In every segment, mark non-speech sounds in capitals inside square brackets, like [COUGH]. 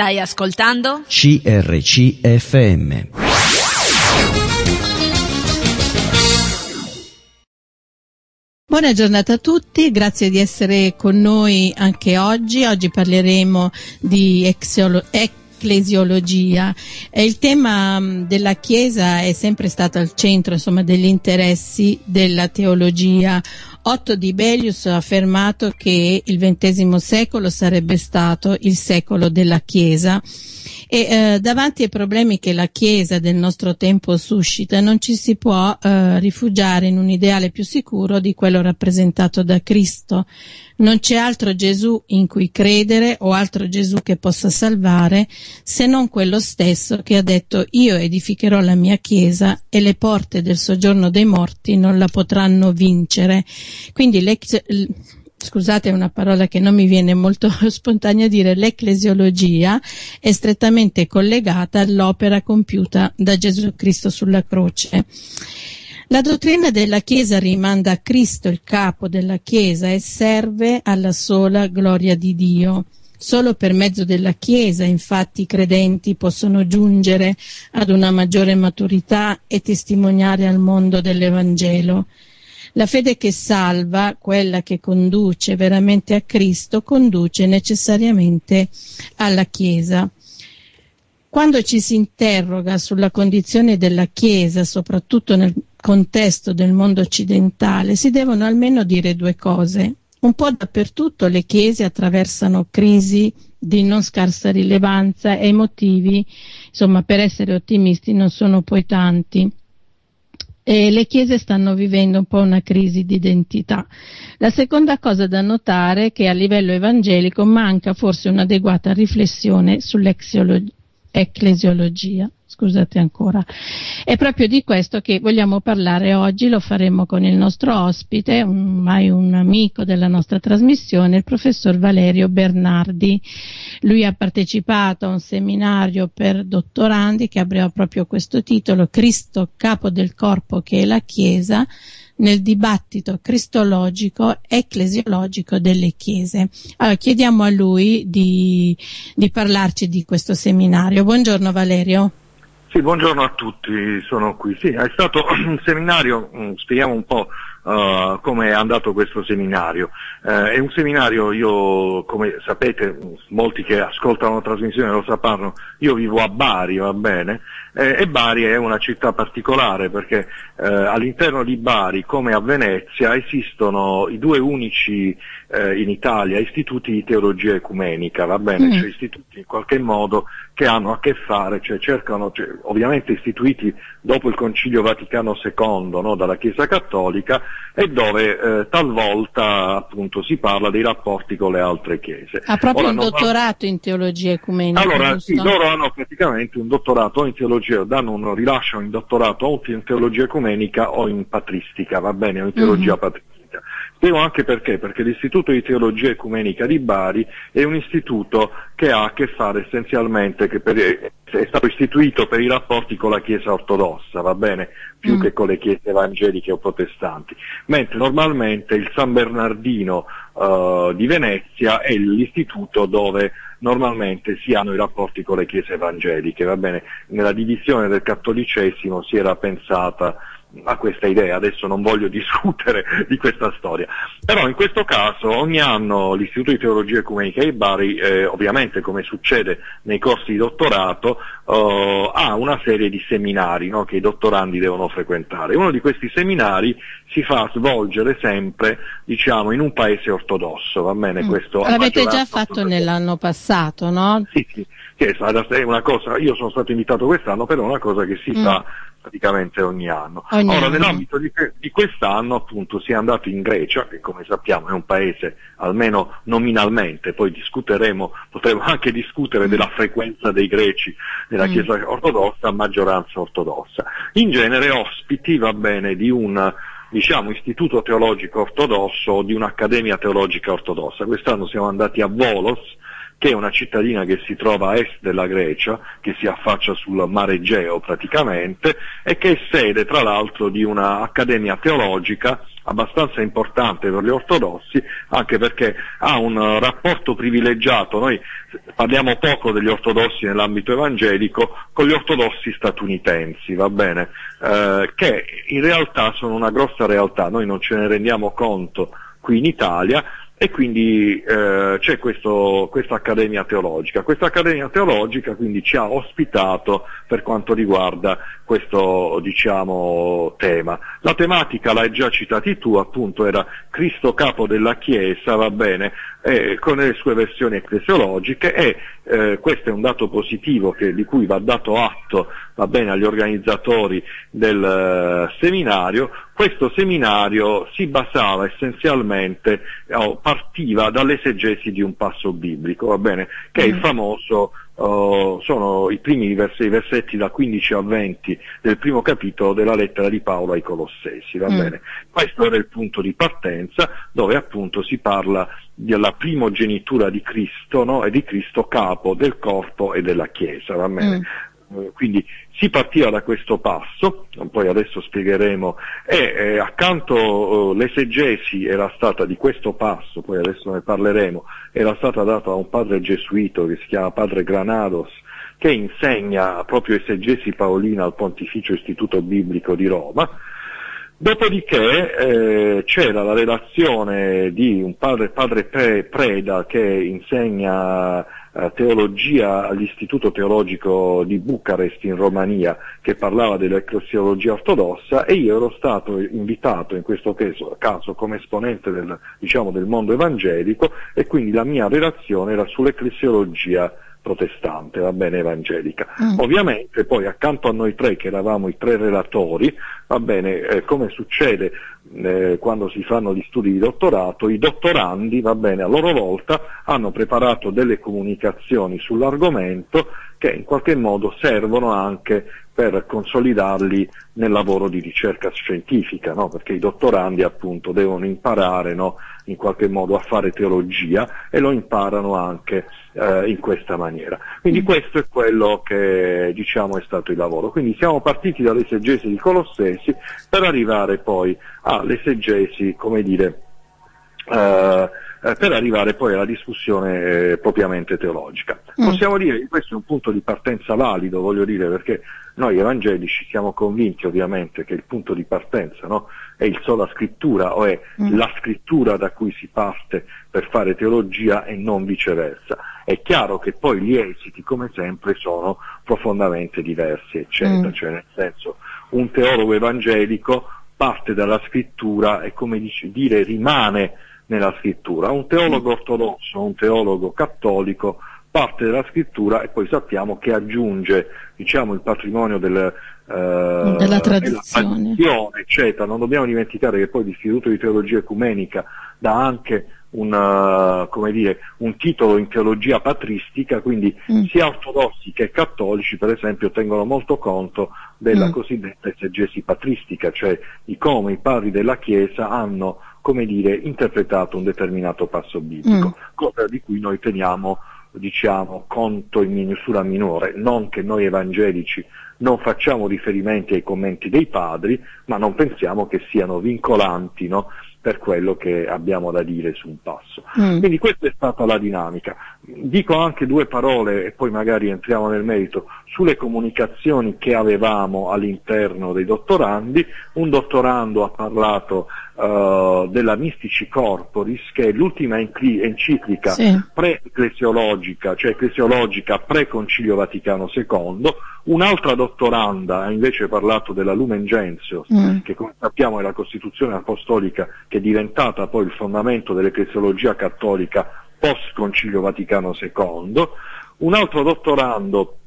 Stai ascoltando? CRCFM. Buona giornata a tutti, grazie di essere con noi anche oggi. Oggi parleremo di exiolo- ecclesiologia. E il tema mm, della Chiesa è sempre stato al centro insomma, degli interessi della teologia. Otto di Belius ha affermato che il XX secolo sarebbe stato il secolo della Chiesa e eh, davanti ai problemi che la Chiesa del nostro tempo suscita non ci si può eh, rifugiare in un ideale più sicuro di quello rappresentato da Cristo. Non c'è altro Gesù in cui credere o altro Gesù che possa salvare se non quello stesso che ha detto io edificherò la mia Chiesa e le porte del soggiorno dei morti non la potranno vincere. Quindi scusate una parola che non mi viene molto [LAUGHS] spontanea dire, l'ecclesiologia è strettamente collegata all'opera compiuta da Gesù Cristo sulla croce. La dottrina della Chiesa rimanda a Cristo il capo della Chiesa e serve alla sola gloria di Dio. Solo per mezzo della Chiesa, infatti, i credenti possono giungere ad una maggiore maturità e testimoniare al mondo dell'Evangelo. La fede che salva, quella che conduce veramente a Cristo, conduce necessariamente alla Chiesa. Quando ci si interroga sulla condizione della Chiesa, soprattutto nel contesto del mondo occidentale, si devono almeno dire due cose. Un po' dappertutto le chiese attraversano crisi di non scarsa rilevanza e i motivi, insomma, per essere ottimisti non sono poi tanti e le chiese stanno vivendo un po' una crisi di identità. La seconda cosa da notare è che a livello evangelico manca forse un'adeguata riflessione sull'ecclesiologia scusate ancora. È proprio di questo che vogliamo parlare oggi, lo faremo con il nostro ospite, ormai un, un amico della nostra trasmissione, il professor Valerio Bernardi. Lui ha partecipato a un seminario per dottorandi che avrà proprio questo titolo, Cristo capo del corpo che è la Chiesa, nel dibattito cristologico ecclesiologico delle chiese. Allora, chiediamo a lui di, di parlarci di questo seminario. Buongiorno Valerio. Sì, buongiorno a tutti, sono qui. Sì, è stato un [CLEARS THROAT] seminario, mm, spieghiamo un po' uh, come è andato questo seminario. Uh, è un seminario, io come sapete, molti che ascoltano la trasmissione lo sapranno, io vivo a Bari, va bene? Eh, e Bari è una città particolare perché eh, all'interno di Bari, come a Venezia, esistono i due unici eh, in Italia istituti di teologia ecumenica, va bene? Mm. Cioè istituti in qualche modo che hanno a che fare, cioè cercano, cioè, ovviamente istituiti dopo il Concilio Vaticano II no, dalla Chiesa Cattolica e dove eh, talvolta appunto si parla dei rapporti con le altre chiese. Ha proprio Ora, un dottorato in teologia ecumenica. Allora, sì, loro hanno praticamente un dottorato in teologia teologia, danno un rilascio in dottorato o in teologia ecumenica o in patristica, va bene, o in teologia mm-hmm. patristica. Spiego anche perché, perché l'Istituto di Teologia Ecumenica di Bari è un istituto che ha a che fare essenzialmente, che per, è stato istituito per i rapporti con la Chiesa ortodossa, va bene, più mm. che con le chiese evangeliche o protestanti, mentre normalmente il San Bernardino uh, di Venezia è l'istituto dove normalmente si hanno i rapporti con le chiese evangeliche, va bene? Nella divisione del cattolicesimo si era pensata a questa idea, adesso non voglio [LAUGHS] discutere di questa storia, però in questo caso ogni anno l'Istituto di Teologia Ecumenica di Bari, eh, ovviamente come succede nei corsi di dottorato, eh, ha una serie di seminari no, che i dottorandi devono frequentare. Uno di questi seminari si fa svolgere sempre diciamo, in un paese ortodosso, va bene? Mm. Questo L'avete già fatto nell'anno passato, no? Sì, sì, è una cosa, io sono stato invitato quest'anno, però è una cosa che si mm. fa praticamente ogni anno. Ogni Ora, anno. nell'ambito di, di, quest'anno appunto si è andato in Grecia, che come sappiamo è un paese almeno nominalmente, poi discuteremo, potremo anche discutere mm. della frequenza dei greci nella mm. Chiesa ortodossa, maggioranza ortodossa. In genere ospiti, va bene, di un diciamo, istituto teologico ortodosso o di un'accademia teologica ortodossa. Quest'anno siamo andati a Volos, che è una cittadina che si trova a est della Grecia, che si affaccia sul mare Egeo praticamente, e che è sede tra l'altro di un'accademia teologica abbastanza importante per gli ortodossi, anche perché ha un rapporto privilegiato, noi parliamo poco degli ortodossi nell'ambito evangelico, con gli ortodossi statunitensi, va bene, eh, che in realtà sono una grossa realtà, noi non ce ne rendiamo conto qui in Italia, e quindi eh, c'è questo, questa accademia teologica. Questa accademia teologica quindi ci ha ospitato per quanto riguarda questo diciamo, tema. La tematica l'hai già citati tu, appunto era Cristo capo della Chiesa, va bene, eh, con le sue versioni ecclesiologiche e eh, questo è un dato positivo che, di cui va dato atto va bene, agli organizzatori del uh, seminario, questo seminario si basava essenzialmente, oh, partiva dall'esegesi di un passo biblico, va bene, che è il mm. famoso Uh, sono i primi versi, i versetti da 15 a 20 del primo capitolo della lettera di Paolo ai Colossesi, va mm. bene? Questo era il punto di partenza dove appunto si parla della primogenitura di Cristo no? e di Cristo capo del corpo e della Chiesa, va bene? Mm. Eh, quindi si partiva da questo passo, poi adesso spiegheremo, e eh, accanto eh, l'esegesi era stata di questo passo, poi adesso ne parleremo, era stata data a un padre gesuito che si chiama padre Granados, che insegna proprio esegesi paolina al Pontificio Istituto Biblico di Roma, Dopodiché eh, c'era la relazione di un padre, padre Preda che insegna teologia all'Istituto Teologico di Bucarest in Romania che parlava dell'ecclesiologia ortodossa e io ero stato invitato in questo caso, caso come esponente del, diciamo, del mondo evangelico e quindi la mia relazione era sull'ecclesiologia protestante, va bene, evangelica. Mm. Ovviamente poi accanto a noi tre, che eravamo i tre relatori, va bene, eh, come succede eh, quando si fanno gli studi di dottorato, i dottorandi, va bene, a loro volta hanno preparato delle comunicazioni sull'argomento che in qualche modo servono anche per consolidarli nel lavoro di ricerca scientifica, no? perché i dottorandi appunto devono imparare no? In qualche modo a fare teologia e lo imparano anche eh, in questa maniera. Quindi mm. questo è quello che diciamo è stato il lavoro. Quindi siamo partiti dall'esegesi di Colossesi per arrivare poi all'esegesi, come dire, per arrivare poi alla discussione eh, propriamente teologica. Mm. Possiamo dire che questo è un punto di partenza valido, voglio dire, perché noi evangelici siamo convinti ovviamente che il punto di partenza no, è il sola scrittura o è mm. la scrittura da cui si parte per fare teologia e non viceversa. È chiaro che poi gli esiti, come sempre, sono profondamente diversi, eccetera, mm. cioè nel senso un teologo evangelico parte dalla scrittura e come dice, dire rimane nella scrittura. Un teologo ortodosso, un teologo cattolico parte della scrittura e poi sappiamo che aggiunge diciamo, il patrimonio del, eh, della tradizione, eccetera. Non dobbiamo dimenticare che poi l'Istituto di Teologia Ecumenica dà anche un, uh, dire, un titolo in teologia patristica, quindi mm. sia ortodossi che cattolici per esempio tengono molto conto della mm. cosiddetta esegesi patristica, cioè di come i padri della Chiesa hanno come dire, interpretato un determinato passo biblico, mm. cosa di cui noi teniamo diciamo, conto in misura minore, non che noi evangelici non facciamo riferimenti ai commenti dei padri, ma non pensiamo che siano vincolanti no? Per quello che abbiamo da dire su un passo. Mm. Quindi questa è stata la dinamica. Dico anche due parole e poi magari entriamo nel merito sulle comunicazioni che avevamo all'interno dei dottorandi. Un dottorando ha parlato uh, della Mystici Corporis, che è l'ultima enciclica sì. pre-ecclesiologica, cioè ecclesiologica pre-Concilio Vaticano II. Un'altra dottoranda ha invece parlato della Lumen Gentium, mm. che come sappiamo è la Costituzione Apostolica che è diventata poi il fondamento dell'ecclesiologia cattolica post Concilio Vaticano II. Un altro dottorando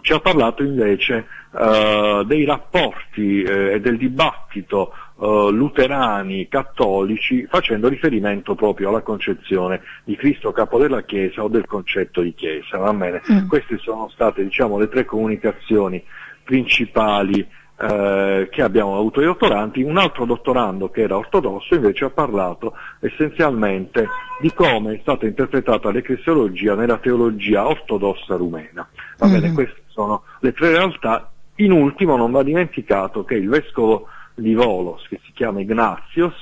ci ha parlato invece uh, dei rapporti eh, e del dibattito uh, luterani, cattolici, facendo riferimento proprio alla concezione di Cristo capo della Chiesa o del concetto di Chiesa. Mm. Queste sono state diciamo, le tre comunicazioni principali eh, che abbiamo avuto i dottorandi, un altro dottorando che era ortodosso invece ha parlato essenzialmente di come è stata interpretata l'ecclesiologia nella teologia ortodossa rumena. Va bene, mm-hmm. queste sono le tre realtà. In ultimo non va dimenticato che il vescovo di Volos, che si chiama Ignatios,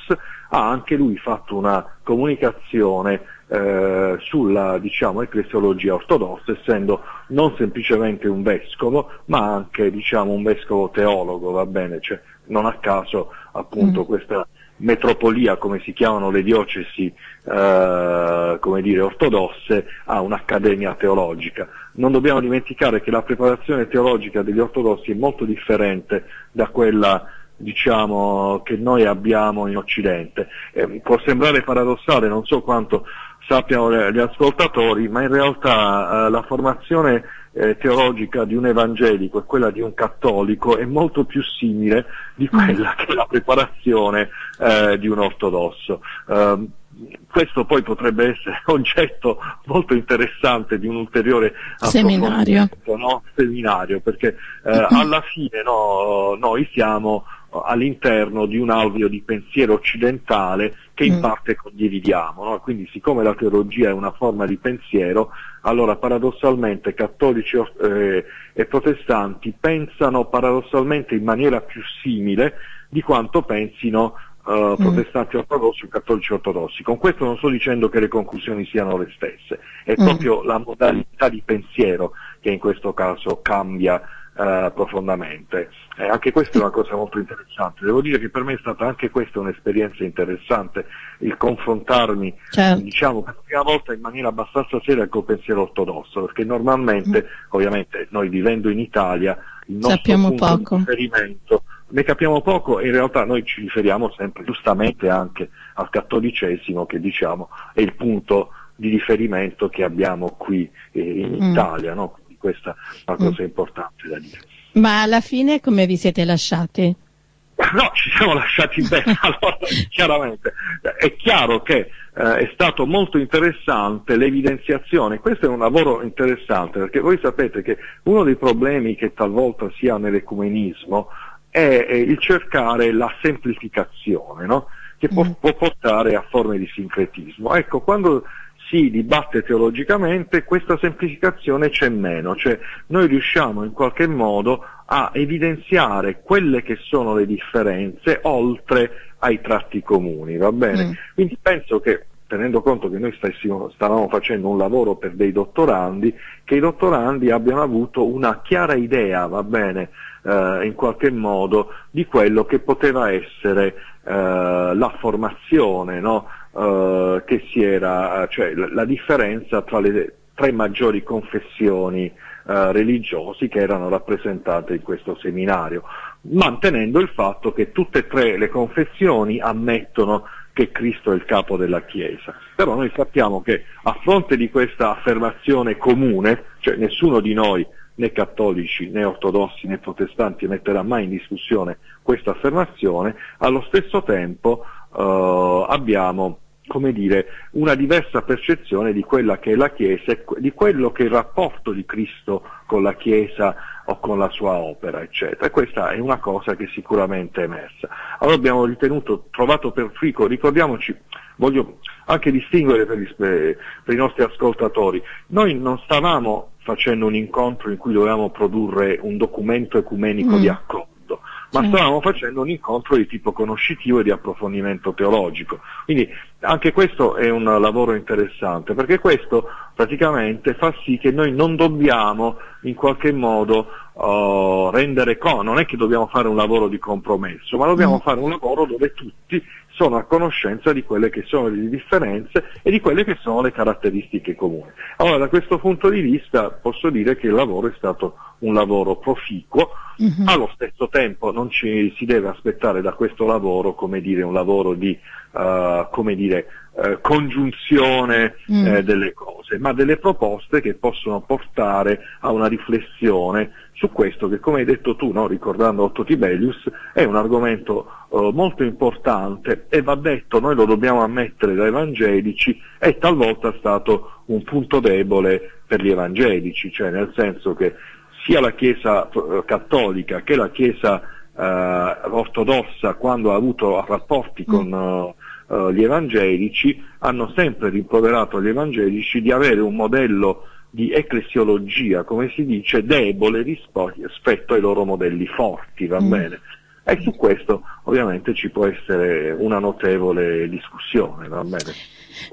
ha anche lui fatto una comunicazione eh, sulla diciamo, ecclesiologia ortodossa, essendo non semplicemente un vescovo, ma anche diciamo, un vescovo teologo, va bene? Cioè, non a caso appunto mm. questa metropolia, come si chiamano le diocesi eh, come dire, ortodosse, ha un'accademia teologica. Non dobbiamo dimenticare che la preparazione teologica degli ortodossi è molto differente da quella diciamo, che noi abbiamo in Occidente. Eh, può sembrare paradossale, non so quanto sappiano gli ascoltatori, ma in realtà eh, la formazione eh, teologica di un evangelico e quella di un cattolico è molto più simile di quella che è la preparazione eh, di un ortodosso. Ehm, questo poi potrebbe essere oggetto molto interessante di un ulteriore seminario, no? seminario perché eh, alla fine no, noi siamo all'interno di un alveo di pensiero occidentale che in mm. parte condividiamo. No? Quindi siccome la teologia è una forma di pensiero, allora paradossalmente cattolici eh, e protestanti pensano paradossalmente in maniera più simile di quanto pensino Uh, protestanti ortodossi o cattolici ortodossi. Con questo non sto dicendo che le conclusioni siano le stesse, è mm. proprio la modalità di pensiero che in questo caso cambia uh, profondamente. Eh, anche questa è una cosa molto interessante. Devo dire che per me è stata anche questa un'esperienza interessante, il confrontarmi, certo. diciamo, per la prima volta in maniera abbastanza seria col pensiero ortodosso, perché normalmente, mm. ovviamente, noi vivendo in Italia, il nostro Sappiamo punto poco. di riferimento ne capiamo poco e in realtà noi ci riferiamo sempre giustamente anche al cattolicesimo che diciamo è il punto di riferimento che abbiamo qui eh, in mm. Italia, no? Questa è una cosa mm. importante da dire. Ma alla fine come vi siete lasciati? [LAUGHS] No, ci siamo lasciati bene, [LAUGHS] allora, chiaramente. È chiaro che eh, è stato molto interessante l'evidenziazione, questo è un lavoro interessante perché voi sapete che uno dei problemi che talvolta si ha nell'ecumenismo è, è il cercare la semplificazione, no? che può, mm. può, portare a forme di sincretismo. Ecco, quando si dibatte teologicamente questa semplificazione c'è meno, cioè noi riusciamo in qualche modo a evidenziare quelle che sono le differenze oltre ai tratti comuni, va bene? Mm. Quindi penso che tenendo conto che noi stessimo, stavamo facendo un lavoro per dei dottorandi, che i dottorandi abbiano avuto una chiara idea, va bene, eh, in qualche modo di quello che poteva essere eh, la formazione, no? Eh, che si era, cioè la, la, differenza tra le tre maggiori confessioni eh, religiosi che erano rappresentate in questo seminario, mantenendo il fatto che tutte e tre le confessioni ammettono che Cristo è il capo della Chiesa. Però noi sappiamo che a fronte di questa affermazione comune, cioè nessuno di noi né cattolici né ortodossi né protestanti metterà mai in discussione questa affermazione, allo stesso tempo eh, abbiamo come dire, una diversa percezione di quella che è la Chiesa e di quello che è il rapporto di Cristo con la Chiesa o con la sua opera, eccetera. E questa è una cosa che sicuramente è emersa. Allora abbiamo ritenuto, trovato per frico, ricordiamoci, voglio anche distinguere per, gli, per i nostri ascoltatori, noi non stavamo facendo un incontro in cui dovevamo produrre un documento ecumenico mm. di accordo ma mm. stavamo facendo un incontro di tipo conoscitivo e di approfondimento teologico. Quindi anche questo è un lavoro interessante, perché questo praticamente fa sì che noi non dobbiamo in qualche modo uh, rendere conto, non è che dobbiamo fare un lavoro di compromesso, ma dobbiamo mm. fare un lavoro dove tutti sono a conoscenza di quelle che sono le differenze e di quelle che sono le caratteristiche comuni. Allora da questo punto di vista posso dire che il lavoro è stato un lavoro proficuo, uh-huh. allo stesso tempo non ci si deve aspettare da questo lavoro come dire, un lavoro di uh, come dire, uh, congiunzione mm. eh, delle cose, ma delle proposte che possono portare a una riflessione su questo che come hai detto tu, no, ricordando Otto Tibelius, è un argomento uh, molto importante e va detto, noi lo dobbiamo ammettere da evangelici, è talvolta stato un punto debole per gli evangelici, cioè nel senso che sia la Chiesa cattolica che la Chiesa ortodossa quando ha avuto rapporti con uh, gli evangelici, hanno sempre rimproverato gli evangelici di avere un modello di ecclesiologia, come si dice, debole rispetto ai loro modelli forti, va mm. bene? E su questo ovviamente ci può essere una notevole discussione, va bene?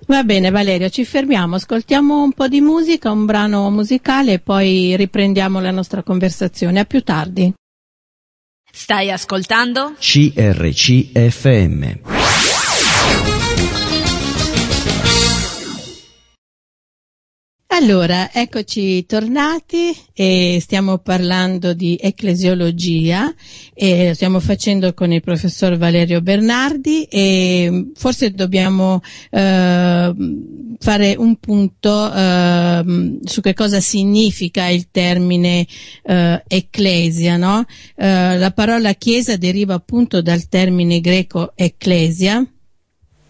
Va bene Valerio, ci fermiamo, ascoltiamo un po' di musica, un brano musicale e poi riprendiamo la nostra conversazione. A più tardi. Stai ascoltando? CRCFM. Allora, eccoci tornati e stiamo parlando di ecclesiologia e lo stiamo facendo con il professor Valerio Bernardi e forse dobbiamo eh, fare un punto eh, su che cosa significa il termine eh, ecclesia, no? Eh, la parola chiesa deriva appunto dal termine greco ecclesia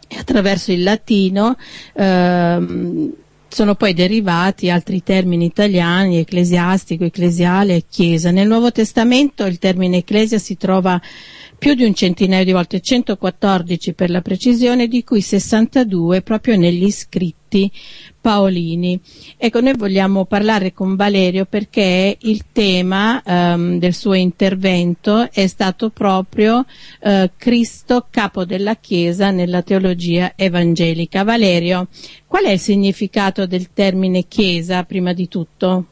e attraverso il latino ehm, sono poi derivati altri termini italiani, ecclesiastico, ecclesiale e chiesa. Nel Nuovo Testamento il termine ecclesia si trova più di un centinaio di volte, 114 per la precisione, di cui 62 proprio negli scritti paolini. Ecco, noi vogliamo parlare con Valerio perché il tema um, del suo intervento è stato proprio uh, Cristo, capo della Chiesa nella teologia evangelica. Valerio, qual è il significato del termine Chiesa prima di tutto?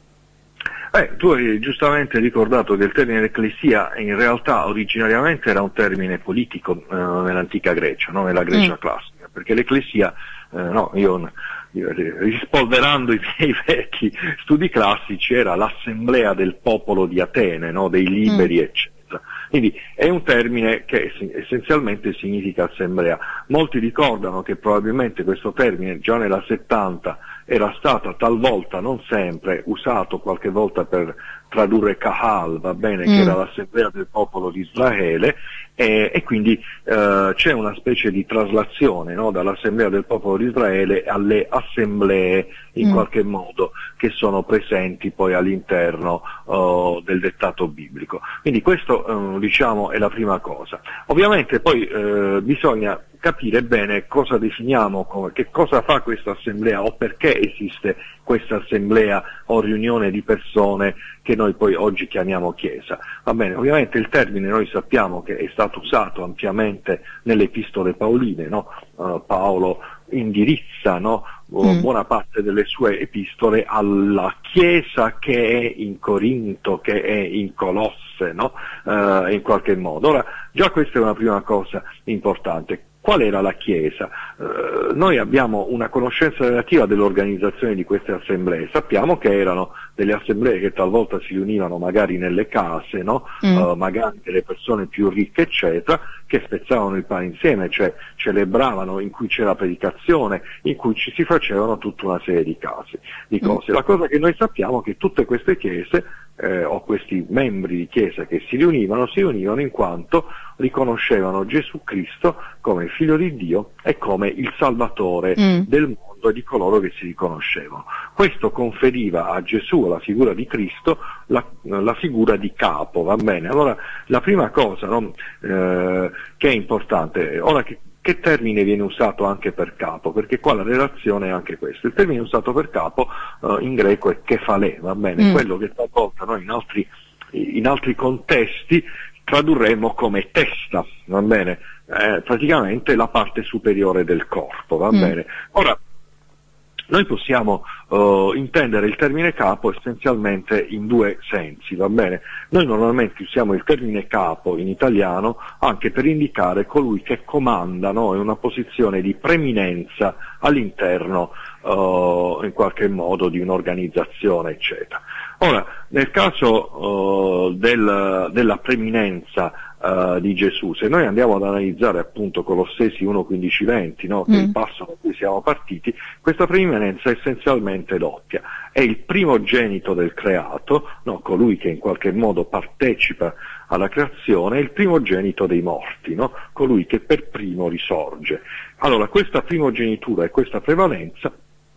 Eh, tu hai giustamente ricordato che il termine ecclesia in realtà originariamente era un termine politico eh, nell'antica Grecia, no? nella Grecia mm. classica, perché l'ecclesia, eh, no, io, io, rispolverando [LAUGHS] i miei vecchi studi classici, era l'assemblea del popolo di Atene, no? dei liberi, mm. eccetera. Quindi è un termine che essenzialmente significa assemblea. Molti ricordano che probabilmente questo termine già nella 70 era stato talvolta, non sempre, usato qualche volta per tradurre Kahal, va bene, mm. che era l'assemblea del popolo di Israele, e, e quindi eh, c'è una specie di traslazione no, dall'assemblea del popolo di Israele alle assemblee in mm. qualche modo che sono presenti poi all'interno uh, del dettato biblico. Quindi questo uh, diciamo è la prima cosa. Ovviamente poi uh, bisogna capire bene cosa definiamo, come, che cosa fa questa assemblea o perché esiste questa assemblea o riunione di persone che noi poi oggi chiamiamo Chiesa. Va bene, ovviamente il termine noi sappiamo che è stato usato ampiamente nelle epistole paoline, no? uh, Paolo indirizza no? mm. buona parte delle sue epistole alla Chiesa che è in Corinto, che è in Colosse, no? uh, in qualche modo. Ora, già questa è una prima cosa importante. Qual era la Chiesa? Eh, noi abbiamo una conoscenza relativa dell'organizzazione di queste assemblee, sappiamo che erano delle assemblee che talvolta si riunivano magari nelle case, no? mm. uh, magari delle persone più ricche, eccetera, che spezzavano il pane insieme, cioè celebravano, in cui c'era predicazione, in cui ci si facevano tutta una serie di, casi, di mm. cose. Mm. La cosa che noi sappiamo è che tutte queste chiese eh, o questi membri di chiesa che si riunivano, si riunivano in quanto riconoscevano Gesù Cristo come figlio di Dio e come il Salvatore mm. del mondo e di coloro che si riconoscevano. Questo conferiva a Gesù, alla figura di Cristo, la, la figura di capo, va bene? Allora, la prima cosa no, eh, che è importante, ora che che termine viene usato anche per capo? Perché qua la relazione è anche questa. Il termine usato per capo uh, in greco è kefale, va bene? Mm. Quello che talvolta noi in altri, in altri contesti tradurremo come testa, va bene? Eh, praticamente la parte superiore del corpo, va mm. bene? Ora, noi possiamo uh, intendere il termine capo essenzialmente in due sensi, va bene? Noi normalmente usiamo il termine capo in italiano anche per indicare colui che comanda, no? è una posizione di preminenza all'interno uh, in qualche modo di un'organizzazione, eccetera. Ora, nel caso uh, del, della preminenza uh, di Gesù. Se noi andiamo ad analizzare appunto Colossesi 1, 15, 20, no, che mm. è il mm. passo da cui siamo partiti, questa preeminenza è essenzialmente doppia. È il primogenito del creato, no, colui che in qualche modo partecipa alla creazione, è il primogenito dei morti, no, colui che per primo risorge. Allora, questa primogenitura e questa prevalenza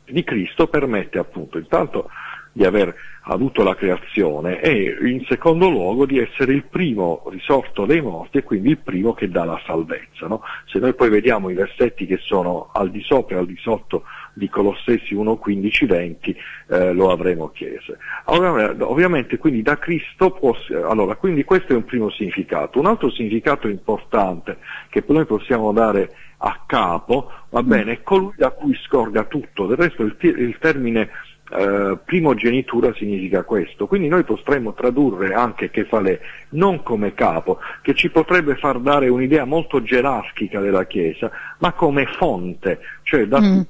di Cristo permette appunto intanto di aver avuto la creazione e in secondo luogo di essere il primo risorto dei morti e quindi il primo che dà la salvezza. No? Se noi poi vediamo i versetti che sono al di sopra e al di sotto di Colossesi 1, 15, 20, eh, lo avremo chiesto. ovviamente quindi da Cristo può, allora quindi questo è un primo significato. Un altro significato importante che noi possiamo dare a capo, va mm. bene, è colui da cui scorga tutto, del resto il, il termine eh, primogenitura significa questo, quindi noi potremmo tradurre anche Kefalè non come capo, che ci potrebbe far dare un'idea molto gerarchica della Chiesa, ma come fonte, cioè da mm.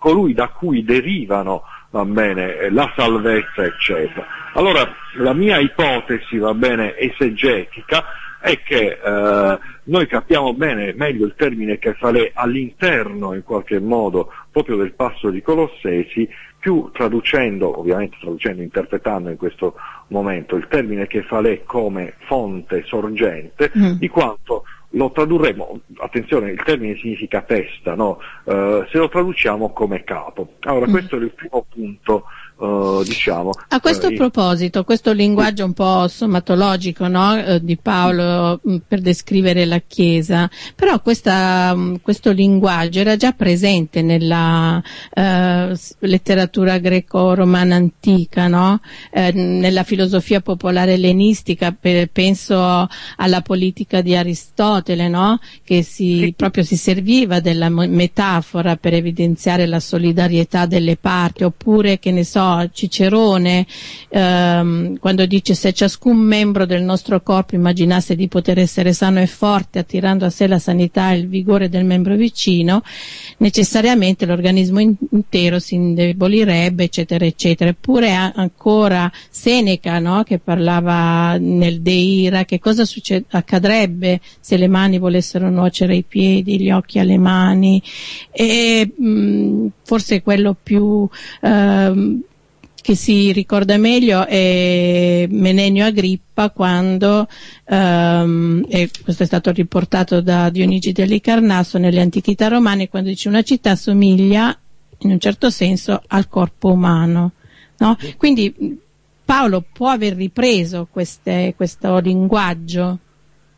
Colui da cui derivano va bene, la salvezza, eccetera. Allora, la mia ipotesi, va bene, esegetica, è che eh, noi capiamo bene, meglio il termine Kefalè all'interno in qualche modo proprio del passo di Colossesi, più traducendo, ovviamente traducendo, interpretando in questo momento il termine Kefalè come fonte sorgente, mm. di quanto lo tradurremo, attenzione, il termine significa testa, no? uh, se lo traduciamo come capo. Allora mm. questo è il primo punto Uh, diciamo. A questo uh, proposito, questo linguaggio un po' somatologico no? uh, di Paolo mm, per descrivere la Chiesa, però questa, mm, questo linguaggio era già presente nella letteratura greco-romana antica, no? eh, nella filosofia popolare ellenistica, per, penso alla politica di Aristotele, no? che si, proprio si serviva della metafora per evidenziare la solidarietà delle parti, oppure che ne so, Cicerone, ehm, quando dice se ciascun membro del nostro corpo immaginasse di poter essere sano e forte, attirando a sé la sanità e il vigore del membro vicino, necessariamente l'organismo intero si indebolirebbe, eccetera, eccetera. Eppure ancora Seneca, no, che parlava nel Deira, che cosa succede, accadrebbe se le mani volessero nuocere ai piedi, gli occhi alle mani, e mh, forse quello più ehm, che si ricorda meglio è Menenio Agrippa quando, um, e questo è stato riportato da Dionigi dell'Icarnasso nelle antichità romane, quando dice una città somiglia in un certo senso al corpo umano. No? Quindi Paolo può aver ripreso queste, questo linguaggio?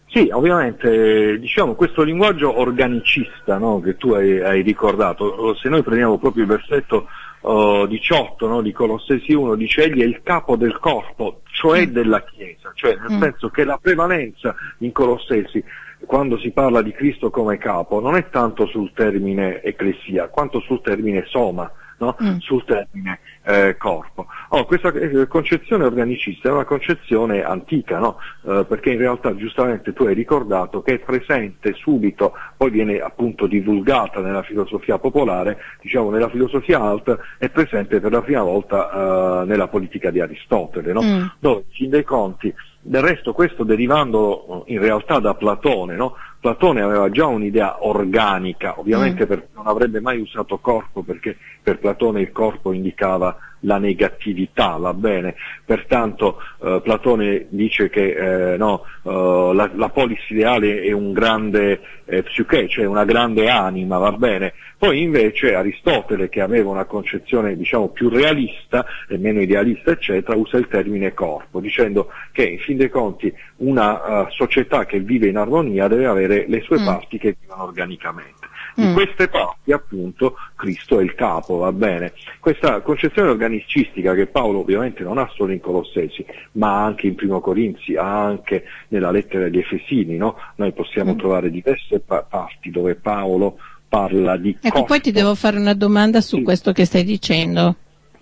Sì, ovviamente, diciamo, questo linguaggio organicista no, che tu hai, hai, ricordato, se noi prendiamo proprio il versetto uh, 18 no, di Colossesi 1, dice egli è il capo del corpo, cioè mm. della Chiesa, cioè nel mm. senso che la prevalenza in Colossesi quando si parla di Cristo come capo non è tanto sul termine ecclesia quanto sul termine soma, no? mm. sul termine eh, corpo. Oh, questa eh, concezione organicista è una concezione antica, no? eh, perché in realtà giustamente tu hai ricordato che è presente subito, poi viene appunto divulgata nella filosofia popolare, diciamo nella filosofia alta, è presente per la prima volta eh, nella politica di Aristotele, no? mm. dove in fin dei conti del resto questo derivando in realtà da Platone, no? Platone aveva già un'idea organica, ovviamente mm. non avrebbe mai usato corpo perché per Platone il corpo indicava la negatività, va bene? Pertanto eh, Platone dice che eh, no, eh, la, la, polis ideale è un grande eh, psiche, cioè una grande anima, va bene? Poi invece Aristotele, che aveva una concezione diciamo più realista e meno idealista, eccetera, usa il termine corpo, dicendo che in fin dei conti una uh, società che vive in armonia deve avere le sue mm. parti che vivono organicamente. Di mm. queste parti appunto Cristo è il capo, va bene. Questa concezione organicistica che Paolo ovviamente non ha solo in Colossesi, ma anche in Primo Corinzi, anche nella lettera agli Efesini, no? Noi possiamo mm. trovare diverse pa- parti dove Paolo parla di ecco, corpo. poi ti devo fare una domanda su sì. questo che stai dicendo.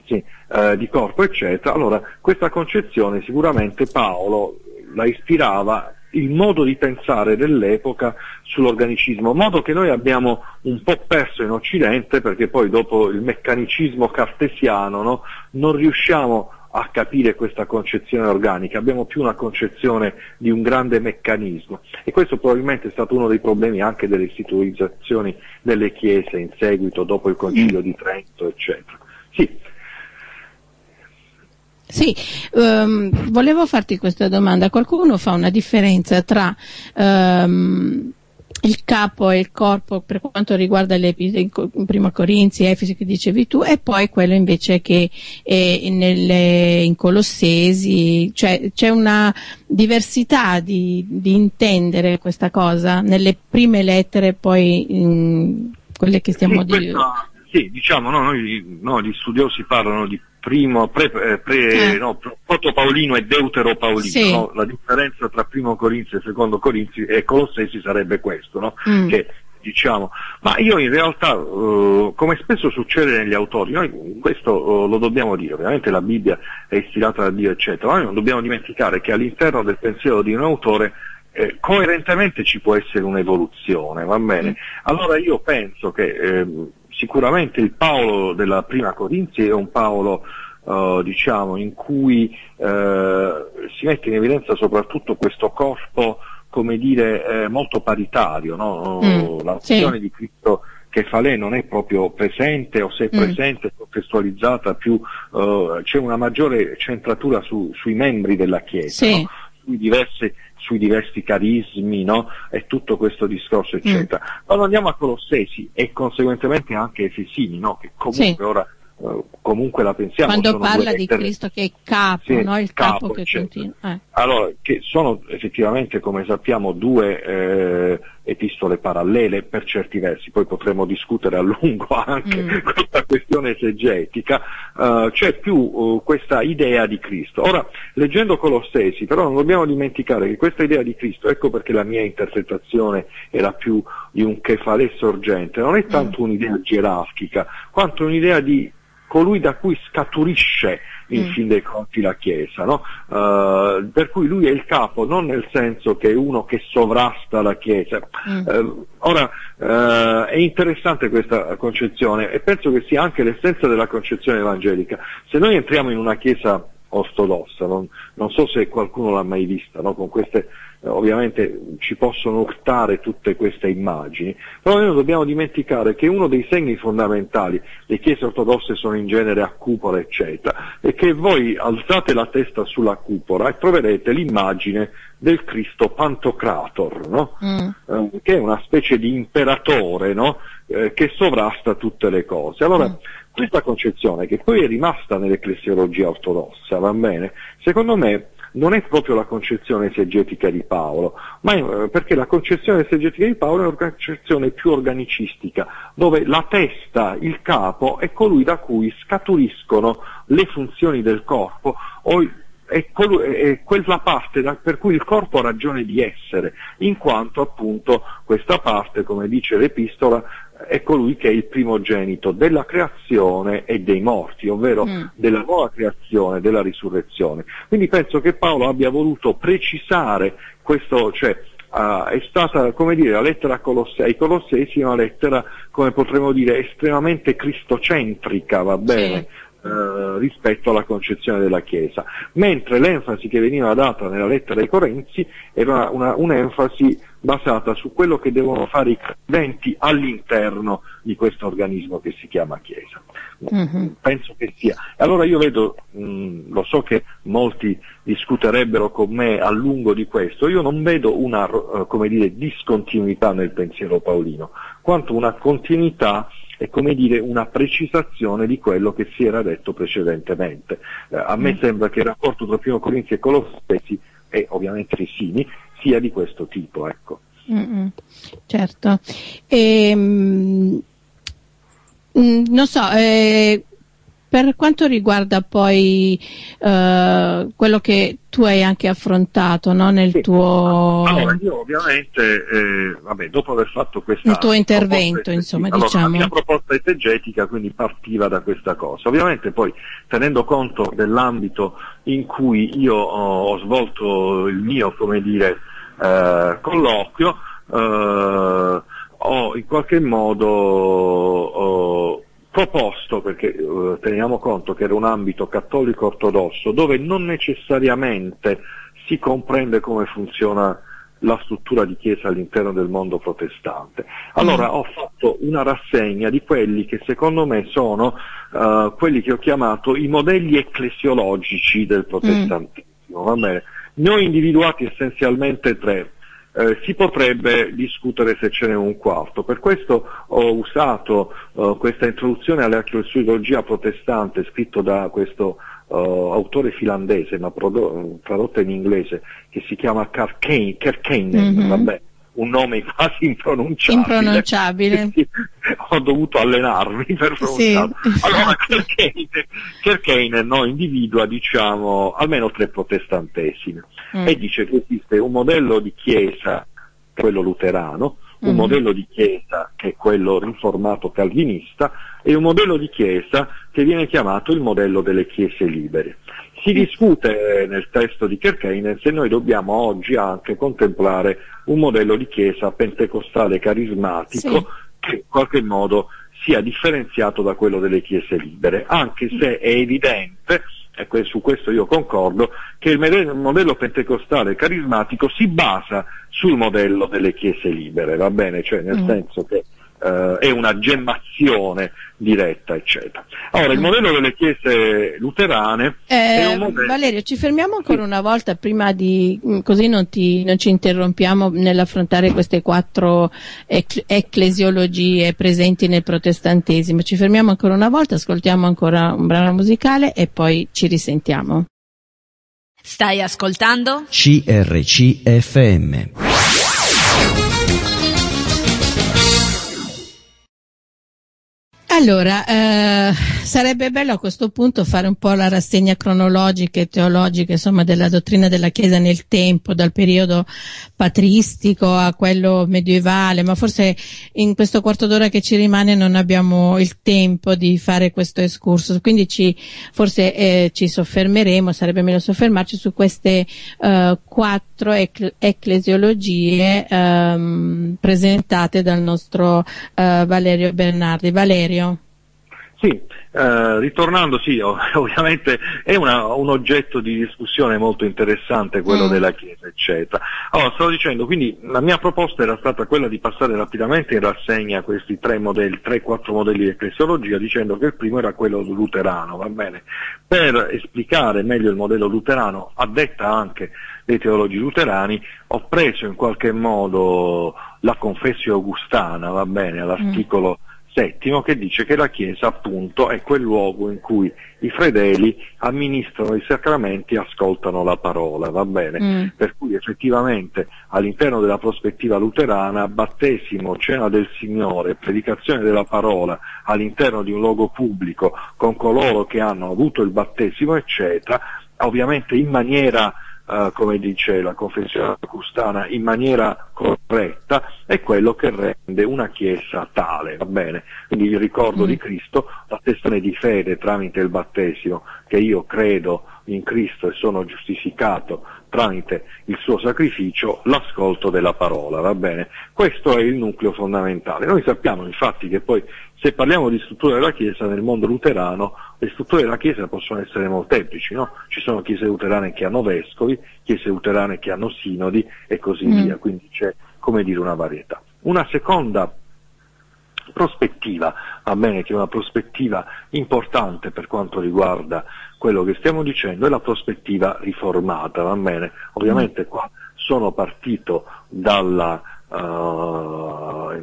Sì, eh, di corpo eccetera. Allora, questa concezione sicuramente Paolo la ispirava il modo di pensare dell'epoca sull'organicismo, modo che noi abbiamo un po' perso in Occidente perché poi dopo il meccanicismo cartesiano no, non riusciamo a capire questa concezione organica, abbiamo più una concezione di un grande meccanismo. E questo probabilmente è stato uno dei problemi anche delle istituizzazioni delle chiese in seguito, dopo il concilio di Trento, eccetera. Sì, sì, um, volevo farti questa domanda. Qualcuno fa una differenza tra um, il capo e il corpo per quanto riguarda le prima Corinzi, Efesi che dicevi tu, e poi quello invece che è nelle, in Colossesi, cioè c'è una diversità di, di, intendere questa cosa nelle prime lettere, poi in quelle che stiamo dicendo. Sì, diciamo, no, noi, no, gli studiosi parlano di primo, pre, eh, pre, eh. no, protopaolino e deuteropaolino, sì. no? la differenza tra primo Corinzi e secondo Corinzi e Colossesi sarebbe questo, no? mm. che diciamo, ma io in realtà, uh, come spesso succede negli autori, noi questo uh, lo dobbiamo dire, ovviamente la Bibbia è ispirata da Dio, eccetera, ma noi non dobbiamo dimenticare che all'interno del pensiero di un autore eh, coerentemente ci può essere un'evoluzione, va bene? Mm. Allora io penso che eh, sicuramente il Paolo della prima Corinzi è un Paolo uh, diciamo, in cui uh, si mette in evidenza soprattutto questo corpo come dire, eh, molto paritario, no? mm, l'azione sì. di Cristo che fa lei non è proprio presente o se è mm. presente mm. contestualizzata più, uh, c'è una maggiore centratura su, sui membri della Chiesa, sì. no? sui diversi sui diversi carismi no? e tutto questo discorso eccetera. Mm. Quando andiamo a Colossesi e conseguentemente anche Efesini, no? che comunque sì. ora uh, comunque la pensiamo. Quando parla di Cristo che è capo, sì, no? il capo, capo che eccetera. continua. Eh. Allora, che sono effettivamente, come sappiamo, due eh, epistole parallele per certi versi, poi potremo discutere a lungo [LAUGHS] anche mm. questa questione esegetica, uh, c'è più uh, questa idea di Cristo. Ora, leggendo Colossesi, però non dobbiamo dimenticare che questa idea di Cristo, ecco perché la mia interpretazione era più di un kefalè sorgente, non è tanto mm. un'idea gerarchica, quanto un'idea di colui da cui scaturisce in mm. fin dei conti la Chiesa, no? uh, per cui lui è il capo, non nel senso che è uno che sovrasta la Chiesa. Mm. Uh, ora, uh, è interessante questa concezione e penso che sia anche l'essenza della concezione evangelica. Se noi entriamo in una Chiesa ortodossa, non, non so se qualcuno l'ha mai vista, no? con queste eh, ovviamente ci possono urtare tutte queste immagini, però noi non dobbiamo dimenticare che uno dei segni fondamentali, le chiese ortodosse sono in genere a cupola eccetera, è che voi alzate la testa sulla cupola e troverete l'immagine del Cristo Pantocrator, no? mm. eh, che è una specie di imperatore no? eh, che sovrasta tutte le cose. Allora, mm. Questa concezione, che poi è rimasta nell'ecclesiologia ortodossa, va bene, secondo me non è proprio la concezione esegetica di Paolo, ma è, perché la concezione esegetica di Paolo è una concezione più organicistica, dove la testa, il capo, è colui da cui scaturiscono le funzioni del corpo o è, col- è, quella parte da, per cui il corpo ha ragione di essere, in quanto appunto questa parte, come dice l'epistola, è colui che è il primogenito della creazione e dei morti, ovvero mm. della nuova creazione, della risurrezione. Quindi penso che Paolo abbia voluto precisare questo, cioè uh, è stata, come dire, la lettera ai Colossesi una lettera, come potremmo dire, estremamente cristocentrica, va bene? Sì. Uh, rispetto alla concezione della Chiesa, mentre l'enfasi che veniva data nella lettera ai Corinzi era una, un'enfasi basata su quello che devono fare i credenti all'interno di questo organismo che si chiama Chiesa. Mm-hmm. Penso che sia. Allora io vedo, mh, mm, lo so che molti discuterebbero con me a lungo di questo, io non vedo una uh, come dire, discontinuità nel pensiero paolino, quanto una continuità e come dire una precisazione di quello che si era detto precedentemente. Eh, a me mm. sembra che il rapporto tra Primo Corinzi e Colossesi e ovviamente Rissini sia di questo tipo. Ecco. Certo. E, ehm, mm, non so, eh, per quanto riguarda poi eh, quello che tu hai anche affrontato no, nel sì. tuo... Allora, io ovviamente, eh, vabbè, dopo aver fatto questa... Il tuo intervento, insomma, allora, diciamo. La mia proposta esegetica quindi partiva da questa cosa. Ovviamente poi, tenendo conto dell'ambito in cui io ho, ho svolto il mio, come dire, eh, colloquio, eh, ho in qualche modo ho proposto, perché eh, teniamo conto che era un ambito cattolico ortodosso, dove non necessariamente si comprende come funziona la struttura di chiesa all'interno del mondo protestante. Allora mm. ho fatto una rassegna di quelli che secondo me sono uh, quelli che ho chiamato i modelli ecclesiologici del protestantismo. Mm. Ne ho individuati essenzialmente tre. Eh, si potrebbe discutere se ce n'è un quarto. Per questo ho usato uh, questa introduzione all'archeologia protestante scritto da questo uh, autore finlandese, ma prodo- tradotto in inglese, che si chiama Kerkeinen, mm-hmm. Un nome quasi [LAUGHS] impronunciabile. Impronunciabile. Ho dovuto allenarmi per pronunciarlo. Sì. Allora Kerkeinen no, individua diciamo almeno tre protestantesimi mm. e dice che esiste un modello di chiesa, quello luterano, un mm. modello di chiesa che è quello riformato calvinista e un modello di chiesa che viene chiamato il modello delle chiese libere. Si discute nel testo di Kerkeinen se noi dobbiamo oggi anche contemplare un modello di chiesa pentecostale carismatico sì. che in qualche modo sia differenziato da quello delle chiese libere, anche se è evidente e su questo io concordo, che il modello pentecostale carismatico si basa sul modello delle chiese libere, va bene? Cioè nel mm. senso che eh, è una gemmazione diretta, eccetera. Ora, il modello delle chiese luterane eh, modello... Valerio, ci fermiamo ancora una volta prima di, mm, così non, ti, non, ci interrompiamo nell'affrontare queste quattro ecclesiologie presenti nel protestantesimo. Ci fermiamo ancora una volta, ascoltiamo ancora un brano musicale e poi ci risentiamo. Stai ascoltando? CRCFM. Allora, eh, sarebbe bello a questo punto fare un po' la rassegna cronologica e teologica, insomma, della dottrina della Chiesa nel tempo, dal periodo patristico a quello medievale, ma forse in questo quarto d'ora che ci rimane non abbiamo il tempo di fare questo escurso, quindi ci, forse eh, ci soffermeremo, sarebbe meglio soffermarci su queste eh, quattro ec- ecclesiologie ehm, presentate dal nostro eh, Valerio Bernardi. Valerio. Sì, eh, ritornando, sì, [LAUGHS] ovviamente è una, un oggetto di discussione molto interessante quello mm. della Chiesa, eccetera. Allora, stavo dicendo, quindi la mia proposta era stata quella di passare rapidamente in rassegna questi tre modelli, tre, quattro modelli di ecclesiologia, dicendo che il primo era quello luterano, va bene? Per esplicare meglio il modello luterano, addetta anche dei teologi luterani, ho preso in qualche modo la confessio augustana, va bene, all'articolo mm settimo che dice che la Chiesa appunto è quel luogo in cui i fedeli amministrano i sacramenti e ascoltano la parola, va bene? Mm. Per cui effettivamente all'interno della prospettiva luterana battesimo, cena del Signore, predicazione della parola all'interno di un luogo pubblico con coloro che hanno avuto il battesimo eccetera, ovviamente in maniera Uh, come dice la confessione custana, in maniera corretta, è quello che rende una Chiesa tale, va bene? Quindi il ricordo mm. di Cristo, la testone di fede tramite il battesimo, che io credo in Cristo e sono giustificato tramite il suo sacrificio, l'ascolto della parola, va bene? Questo è il nucleo fondamentale. Noi sappiamo infatti che poi se parliamo di struttura della Chiesa nel mondo luterano, le strutture della Chiesa possono essere molteplici, no? Ci sono chiese luterane che hanno vescovi, chiese luterane che hanno sinodi e così mm. via, quindi c'è, come dire, una varietà. Una seconda prospettiva, a me che è una prospettiva importante per quanto riguarda quello che stiamo dicendo, è la prospettiva riformata, va bene? Ovviamente qua sono partito dalla uh,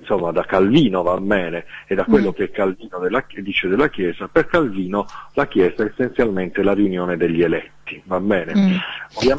insomma, da Calvino va bene e da quello mm. che Calvino della, dice della Chiesa, per Calvino la Chiesa è essenzialmente la riunione degli eletti, va bene? Mm.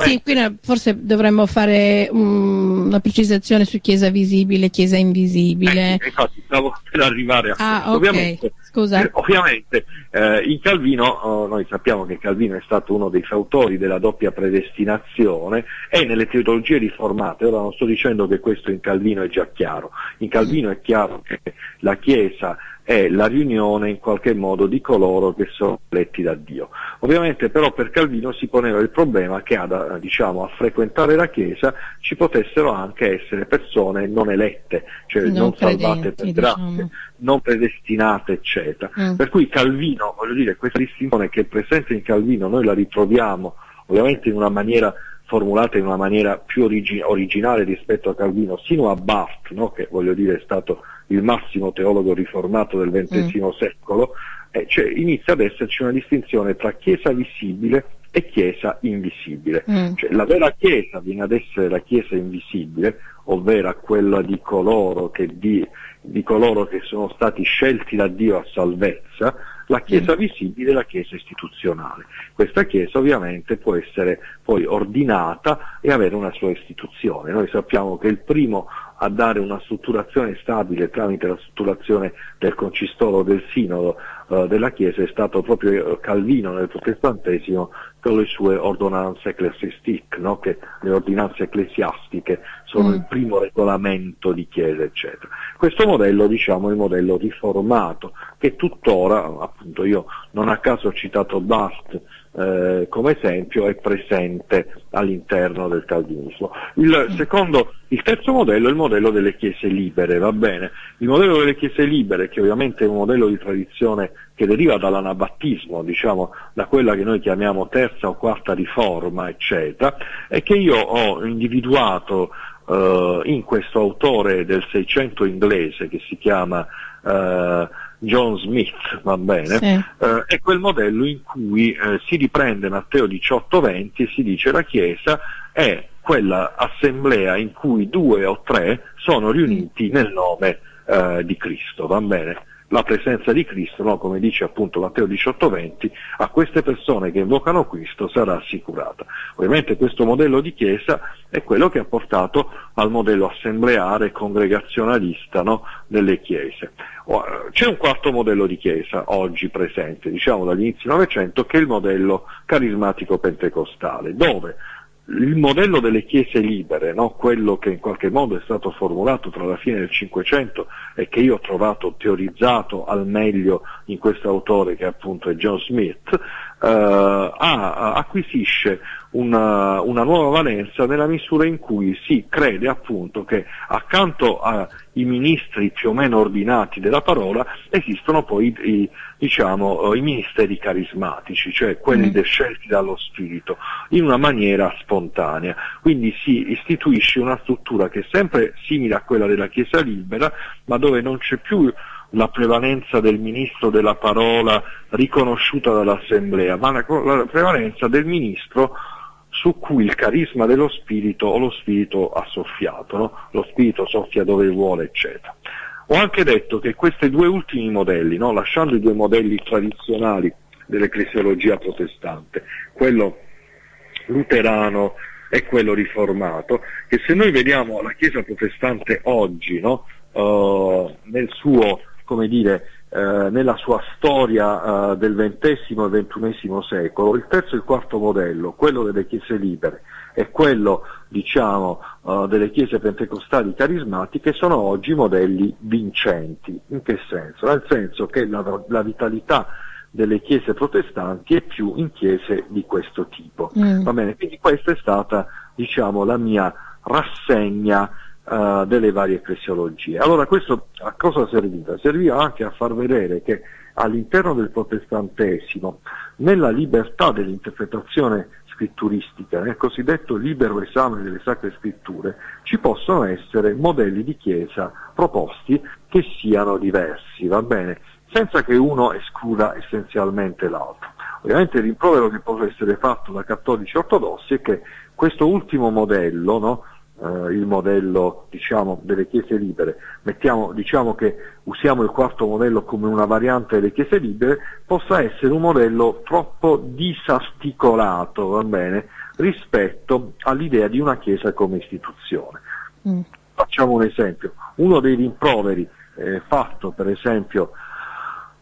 Sì, qui forse dovremmo fare um, una precisazione su Chiesa visibile, Chiesa invisibile. Eh, infatti stavo per arrivare a ah, questo. Okay. Ovviamente, Scusa. Eh, ovviamente eh, in Calvino, oh, noi sappiamo che Calvino è stato uno dei fautori della doppia predestinazione e nelle teologie riformate, ora non sto dicendo che questo in Calvino è già chiaro, in Calvino è chiaro che la Chiesa è la riunione in qualche modo di coloro che sono eletti da Dio. Ovviamente però per Calvino si poneva il problema che a, diciamo, a frequentare la Chiesa ci potessero anche essere persone non elette, cioè non, non salvate per grazia, diciamo. non predestinate, eccetera. Mm. Per cui Calvino, voglio dire, questa distinzione che è presente in Calvino noi la ritroviamo ovviamente in una maniera formulata in una maniera più origi- originale rispetto a Calvino, sino a Barth, no? che voglio dire è stato il massimo teologo riformato del XX mm. secolo, eh, cioè, inizia ad esserci una distinzione tra Chiesa visibile e Chiesa invisibile. Mm. Cioè, la vera Chiesa viene ad essere la Chiesa invisibile, ovvero quella di coloro che, di, di coloro che sono stati scelti da Dio a salvezza, la Chiesa visibile e la Chiesa istituzionale. Questa Chiesa ovviamente può essere poi ordinata e avere una sua istituzione. Noi sappiamo che il primo a dare una strutturazione stabile tramite la strutturazione del concistoro del sinodo eh, della Chiesa è stato proprio eh, Calvino nel protestantesimo con le sue ordonanze ecclesiastiche, no? che le ordinanze ecclesiastiche sono mm. il primo regolamento di Chiesa, eccetera. Questo modello diciamo è il modello riformato, che tuttora, appunto io non a caso ho citato Bast eh, come esempio, è presente all'interno del calvinismo. Il, secondo, il terzo modello è il modello delle chiese libere, va bene? Il modello delle chiese libere, che ovviamente è un modello di tradizione che deriva dall'anabattismo, diciamo da quella che noi chiamiamo terza o quarta riforma, eccetera, e che io ho individuato uh, in questo autore del Seicento inglese che si chiama uh, John Smith, va bene, sì. uh, è quel modello in cui si riprende Matteo 18-20 e si dice la Chiesa è quella assemblea in cui due o tre sono riuniti nel nome di Cristo, va bene? La presenza di Cristo, no? come dice appunto Matteo 18:20, a queste persone che invocano Cristo sarà assicurata. Ovviamente questo modello di Chiesa è quello che ha portato al modello assembleare congregazionalista no? delle Chiese. C'è un quarto modello di Chiesa oggi presente, diciamo dall'inizio del Novecento, che è il modello carismatico pentecostale, dove il modello delle chiese libere, no? quello che in qualche modo è stato formulato tra la fine del Cinquecento e che io ho trovato teorizzato al meglio in questo autore che appunto è John Smith, eh, acquisisce una, una, nuova valenza nella misura in cui si crede appunto che accanto ai ministri più o meno ordinati della parola esistono poi i, diciamo, i ministeri carismatici, cioè quelli mm. scelti dallo Spirito, in una maniera spontanea. Quindi si istituisce una struttura che è sempre simile a quella della Chiesa libera, ma dove non c'è più la prevalenza del ministro della parola riconosciuta dall'Assemblea, ma la, la prevalenza del ministro su cui il carisma dello spirito o lo spirito ha soffiato, no? lo spirito soffia dove vuole, eccetera. Ho anche detto che questi due ultimi modelli, no? lasciando i due modelli tradizionali dell'ecclesiologia protestante, quello luterano e quello riformato, che se noi vediamo la Chiesa protestante oggi, no? uh, nel suo come dire, eh, nella sua storia eh, del XX e XXI secolo, il terzo e il quarto modello, quello delle chiese libere e quello diciamo, eh, delle chiese pentecostali carismatiche, sono oggi modelli vincenti. In che senso? Nel senso che la, la vitalità delle chiese protestanti è più in chiese di questo tipo. Mm. Quindi questa è stata diciamo, la mia rassegna uh, delle varie ecclesiologie. Allora questo a cosa serviva? Serviva anche a far vedere che all'interno del protestantesimo, nella libertà dell'interpretazione scritturistica, nel cosiddetto libero esame delle sacre scritture, ci possono essere modelli di chiesa proposti che siano diversi, va bene? Senza che uno escluda essenzialmente l'altro. Ovviamente il rimprovero che può essere fatto da cattolici ortodossi è che questo ultimo modello, no, eh, il modello diciamo, delle chiese libere, Mettiamo, diciamo che usiamo il quarto modello come una variante delle chiese libere, possa essere un modello troppo disarticolato va bene, rispetto all'idea di una chiesa come istituzione. Mm. Facciamo un esempio, uno dei rimproveri eh, fatto per esempio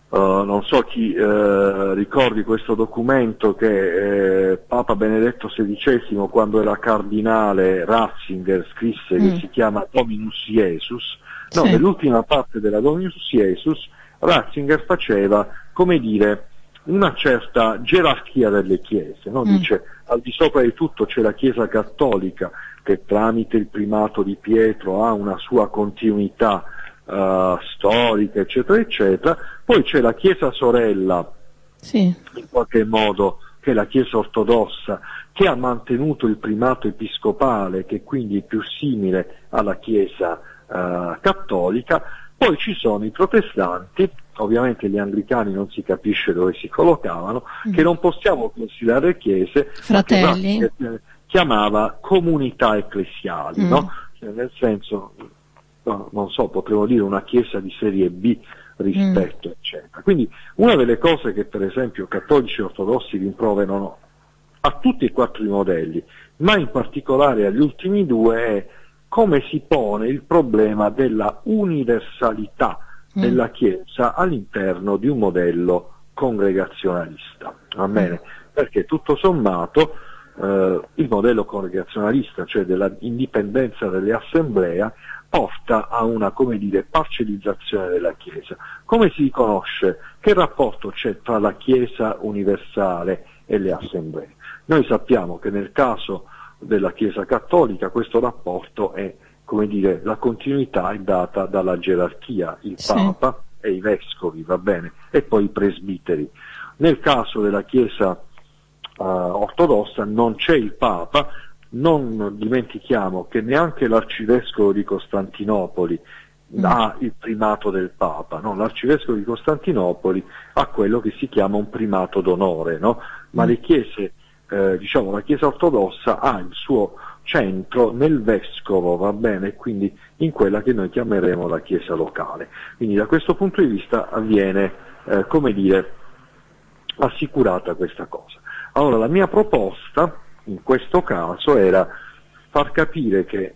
Uh, non so chi uh, ricordi questo documento che eh, Papa Benedetto XVI quando era cardinale Ratzinger scrisse mm. che si chiama Dominus Jesus, no, sì. nell'ultima parte della Dominus Jesus Ratzinger faceva, come dire, una certa gerarchia delle chiese, no? mm. dice al di sopra di tutto c'è la Chiesa cattolica che tramite il primato di Pietro ha una sua continuità uh, storiche, eccetera, eccetera. Poi c'è la Chiesa sorella, sì. in qualche modo, che è la Chiesa ortodossa, che ha mantenuto il primato episcopale, che quindi è più simile alla Chiesa uh, cattolica, Poi ci sono i protestanti, ovviamente gli anglicani non si capisce dove si collocavano, mm. che non possiamo considerare chiese, fratelli, che chiamava comunità ecclesiali, mm. no? cioè, nel senso, no, non so, potremmo dire una chiesa di serie B rispetto, mm. eccetera. Quindi una delle cose che per esempio cattolici ortodossi rimproverano a tutti e quattro i modelli, ma in particolare agli ultimi due è come si pone il problema della universalità mm. della Chiesa all'interno di un modello congregazionalista. Va bene? Perché tutto sommato eh, il modello congregazionalista, cioè dell'indipendenza delle assemblee, porta a una come dire, parcellizzazione della Chiesa. Come si riconosce? Che rapporto c'è tra la Chiesa universale e le assemblee? Noi sappiamo che nel caso della Chiesa Cattolica questo rapporto è, come dire, la continuità è data dalla gerarchia, il sì. Papa e i vescovi, va bene, e poi i presbiteri. Nel caso della Chiesa uh, ortodossa non c'è il Papa, non dimentichiamo che neanche l'arcivescovo di Costantinopoli mm. ha il primato del Papa, no? l'arcivescovo di Costantinopoli ha quello che si chiama un primato d'onore, no? ma mm. le chiese eh, diciamo, la Chiesa ortodossa ha il suo centro nel vescovo, va bene, quindi in quella che noi chiameremo la Chiesa locale. Quindi da questo punto di vista avviene, eh, come dire, assicurata questa cosa. Allora la mia proposta in questo caso era far capire che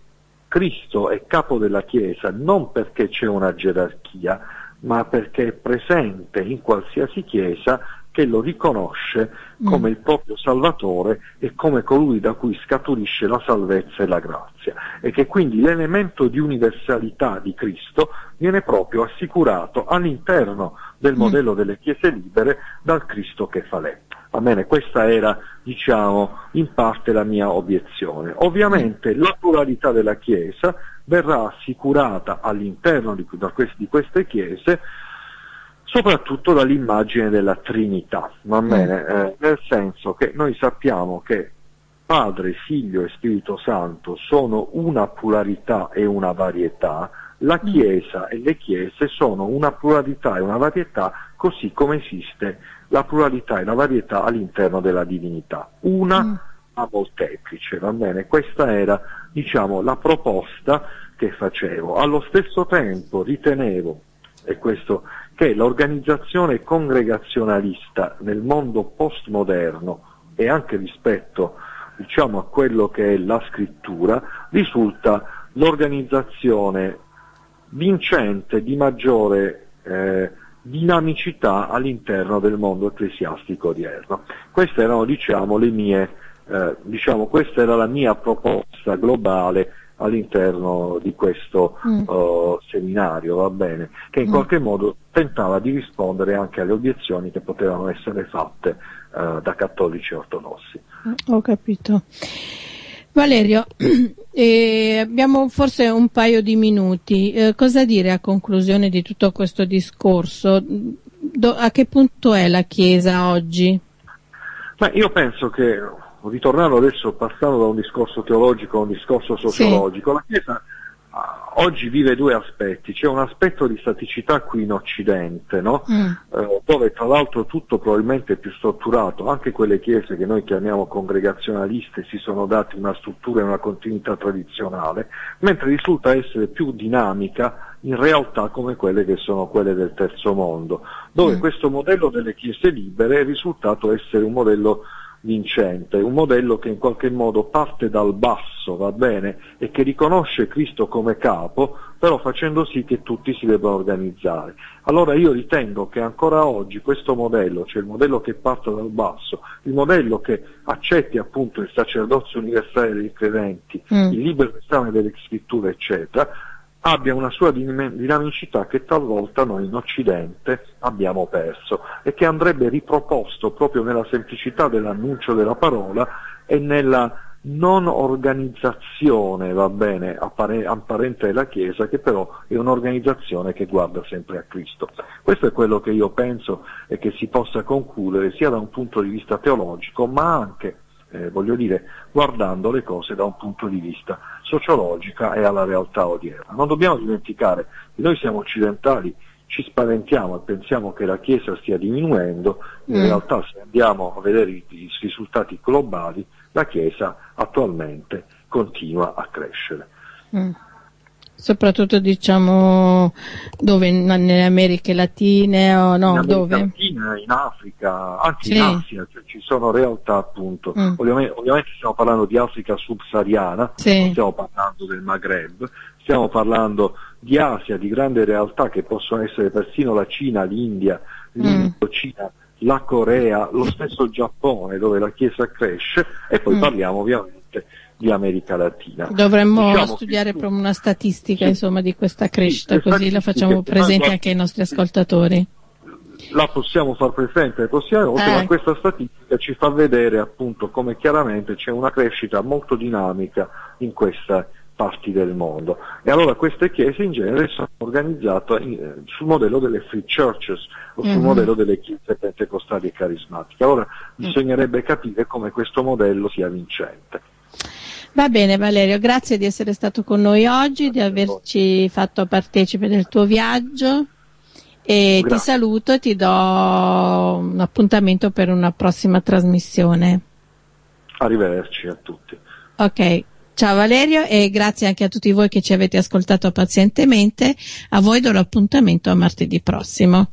Cristo è capo della Chiesa non perché c'è una gerarchia, ma perché è presente in qualsiasi Chiesa che lo riconosce come mm. il proprio Salvatore e come colui da cui scaturisce la salvezza e la grazia e che quindi l'elemento di universalità di Cristo viene proprio assicurato all'interno del mm. modello delle chiese libere dal Cristo che fa lei. Va bene, questa era, diciamo, in parte la mia obiezione. Ovviamente la pluralità della Chiesa verrà assicurata all'interno di, di queste chiese soprattutto dall'immagine della Trinità, mm. bene? Eh, nel senso che noi sappiamo che Padre, Figlio e Spirito Santo sono una pluralità e una varietà, la mm. Chiesa e le Chiese sono una pluralità e una varietà così come esiste la pluralità e la varietà all'interno della divinità, una mm. a molteplice, va bene? Questa era, diciamo, la proposta che facevo. Allo stesso tempo ritenevo, e questo che l'organizzazione congregazionalista nel mondo postmoderno e anche rispetto diciamo, a quello che è la scrittura risulta l'organizzazione vincente di maggiore eh, dinamicità all'interno del mondo ecclesiastico odierno. Queste erano diciamo, le mie, eh, diciamo, questa era la mia proposta globale all'interno di questo mm. uh, seminario, va bene, che in mm. qualche modo tentava di rispondere anche alle obiezioni che potevano essere fatte uh, da cattolici ortodossi. Ho capito. Valerio, [CLEARS THROAT] eh, abbiamo forse un paio di minuti. Eh, cosa dire a conclusione di tutto questo discorso? Do, a che punto è la Chiesa oggi? Beh, io penso che ritornando adesso passando da un discorso teologico a un discorso sociologico, sì. la Chiesa oggi vive due aspetti, c'è un aspetto di staticità qui in Occidente, no? mm. uh, dove tra l'altro tutto probabilmente è più strutturato, anche quelle chiese che noi chiamiamo congregazionaliste si sono date una struttura e una continuità tradizionale, mentre risulta essere più dinamica in realtà come quelle che sono quelle del terzo mondo, dove mm. questo modello delle chiese libere è risultato essere un modello vincente, un modello che in qualche modo parte dal basso, va bene, e che riconosce Cristo come capo, però facendo sì che tutti si debbano organizzare. Allora io ritengo che ancora oggi questo modello, cioè il modello che parte dal basso, il modello che accetti appunto il sacerdozio universale dei credenti, mm. il libero esame delle scritture, eccetera, abbia una sua dinamicità che talvolta noi in Occidente abbiamo perso e che andrebbe riproposto proprio nella semplicità dell'annuncio della parola e nella non organizzazione, va bene, apparente della Chiesa, che però è un'organizzazione che guarda sempre a Cristo. Questo è quello che io penso e che si possa concludere sia da un punto di vista teologico, ma anche eh, voglio dire, guardando le cose da un punto di vista sociologico e alla realtà odierna. Non dobbiamo dimenticare che noi siamo occidentali, ci spaventiamo e pensiamo che la Chiesa stia diminuendo, in mm. realtà se andiamo a vedere i, i risultati globali, la Chiesa attualmente continua a crescere. Mm soprattutto diciamo dove nelle Americhe Latine o no, in dove? Latina, in Africa, anche sì. in Asia, cioè ci sono realtà appunto, mm. ovviamente, ovviamente, stiamo parlando di Africa subsahariana, sì. non stiamo parlando del Maghreb, stiamo parlando di Asia, di grandi realtà che possono essere persino la Cina, l'India, l'Indocina, mm. la Corea, lo stesso Giappone dove la Chiesa cresce e poi mm. parliamo ovviamente di America Latina. Dovremmo diciamo studiare proprio una statistica sì, insomma, di questa crescita, sì, così la facciamo presente anche ai nostri ascoltatori. La possiamo far presente volte, eh. ma questa statistica ci fa vedere appunto come chiaramente c'è una crescita molto dinamica in queste parti del mondo. E allora queste chiese in genere sono organizzate in, eh, sul modello delle free churches o sul mm-hmm. modello delle chiese pentecostali e carismatiche. Allora mm. bisognerebbe capire come questo modello sia vincente. Va bene Valerio, grazie di essere stato con noi oggi, di averci fatto partecipe del tuo viaggio e grazie. ti saluto e ti do un appuntamento per una prossima trasmissione. Arrivederci a tutti. Ok. Ciao Valerio e grazie anche a tutti voi che ci avete ascoltato pazientemente. A voi do l'appuntamento a martedì prossimo.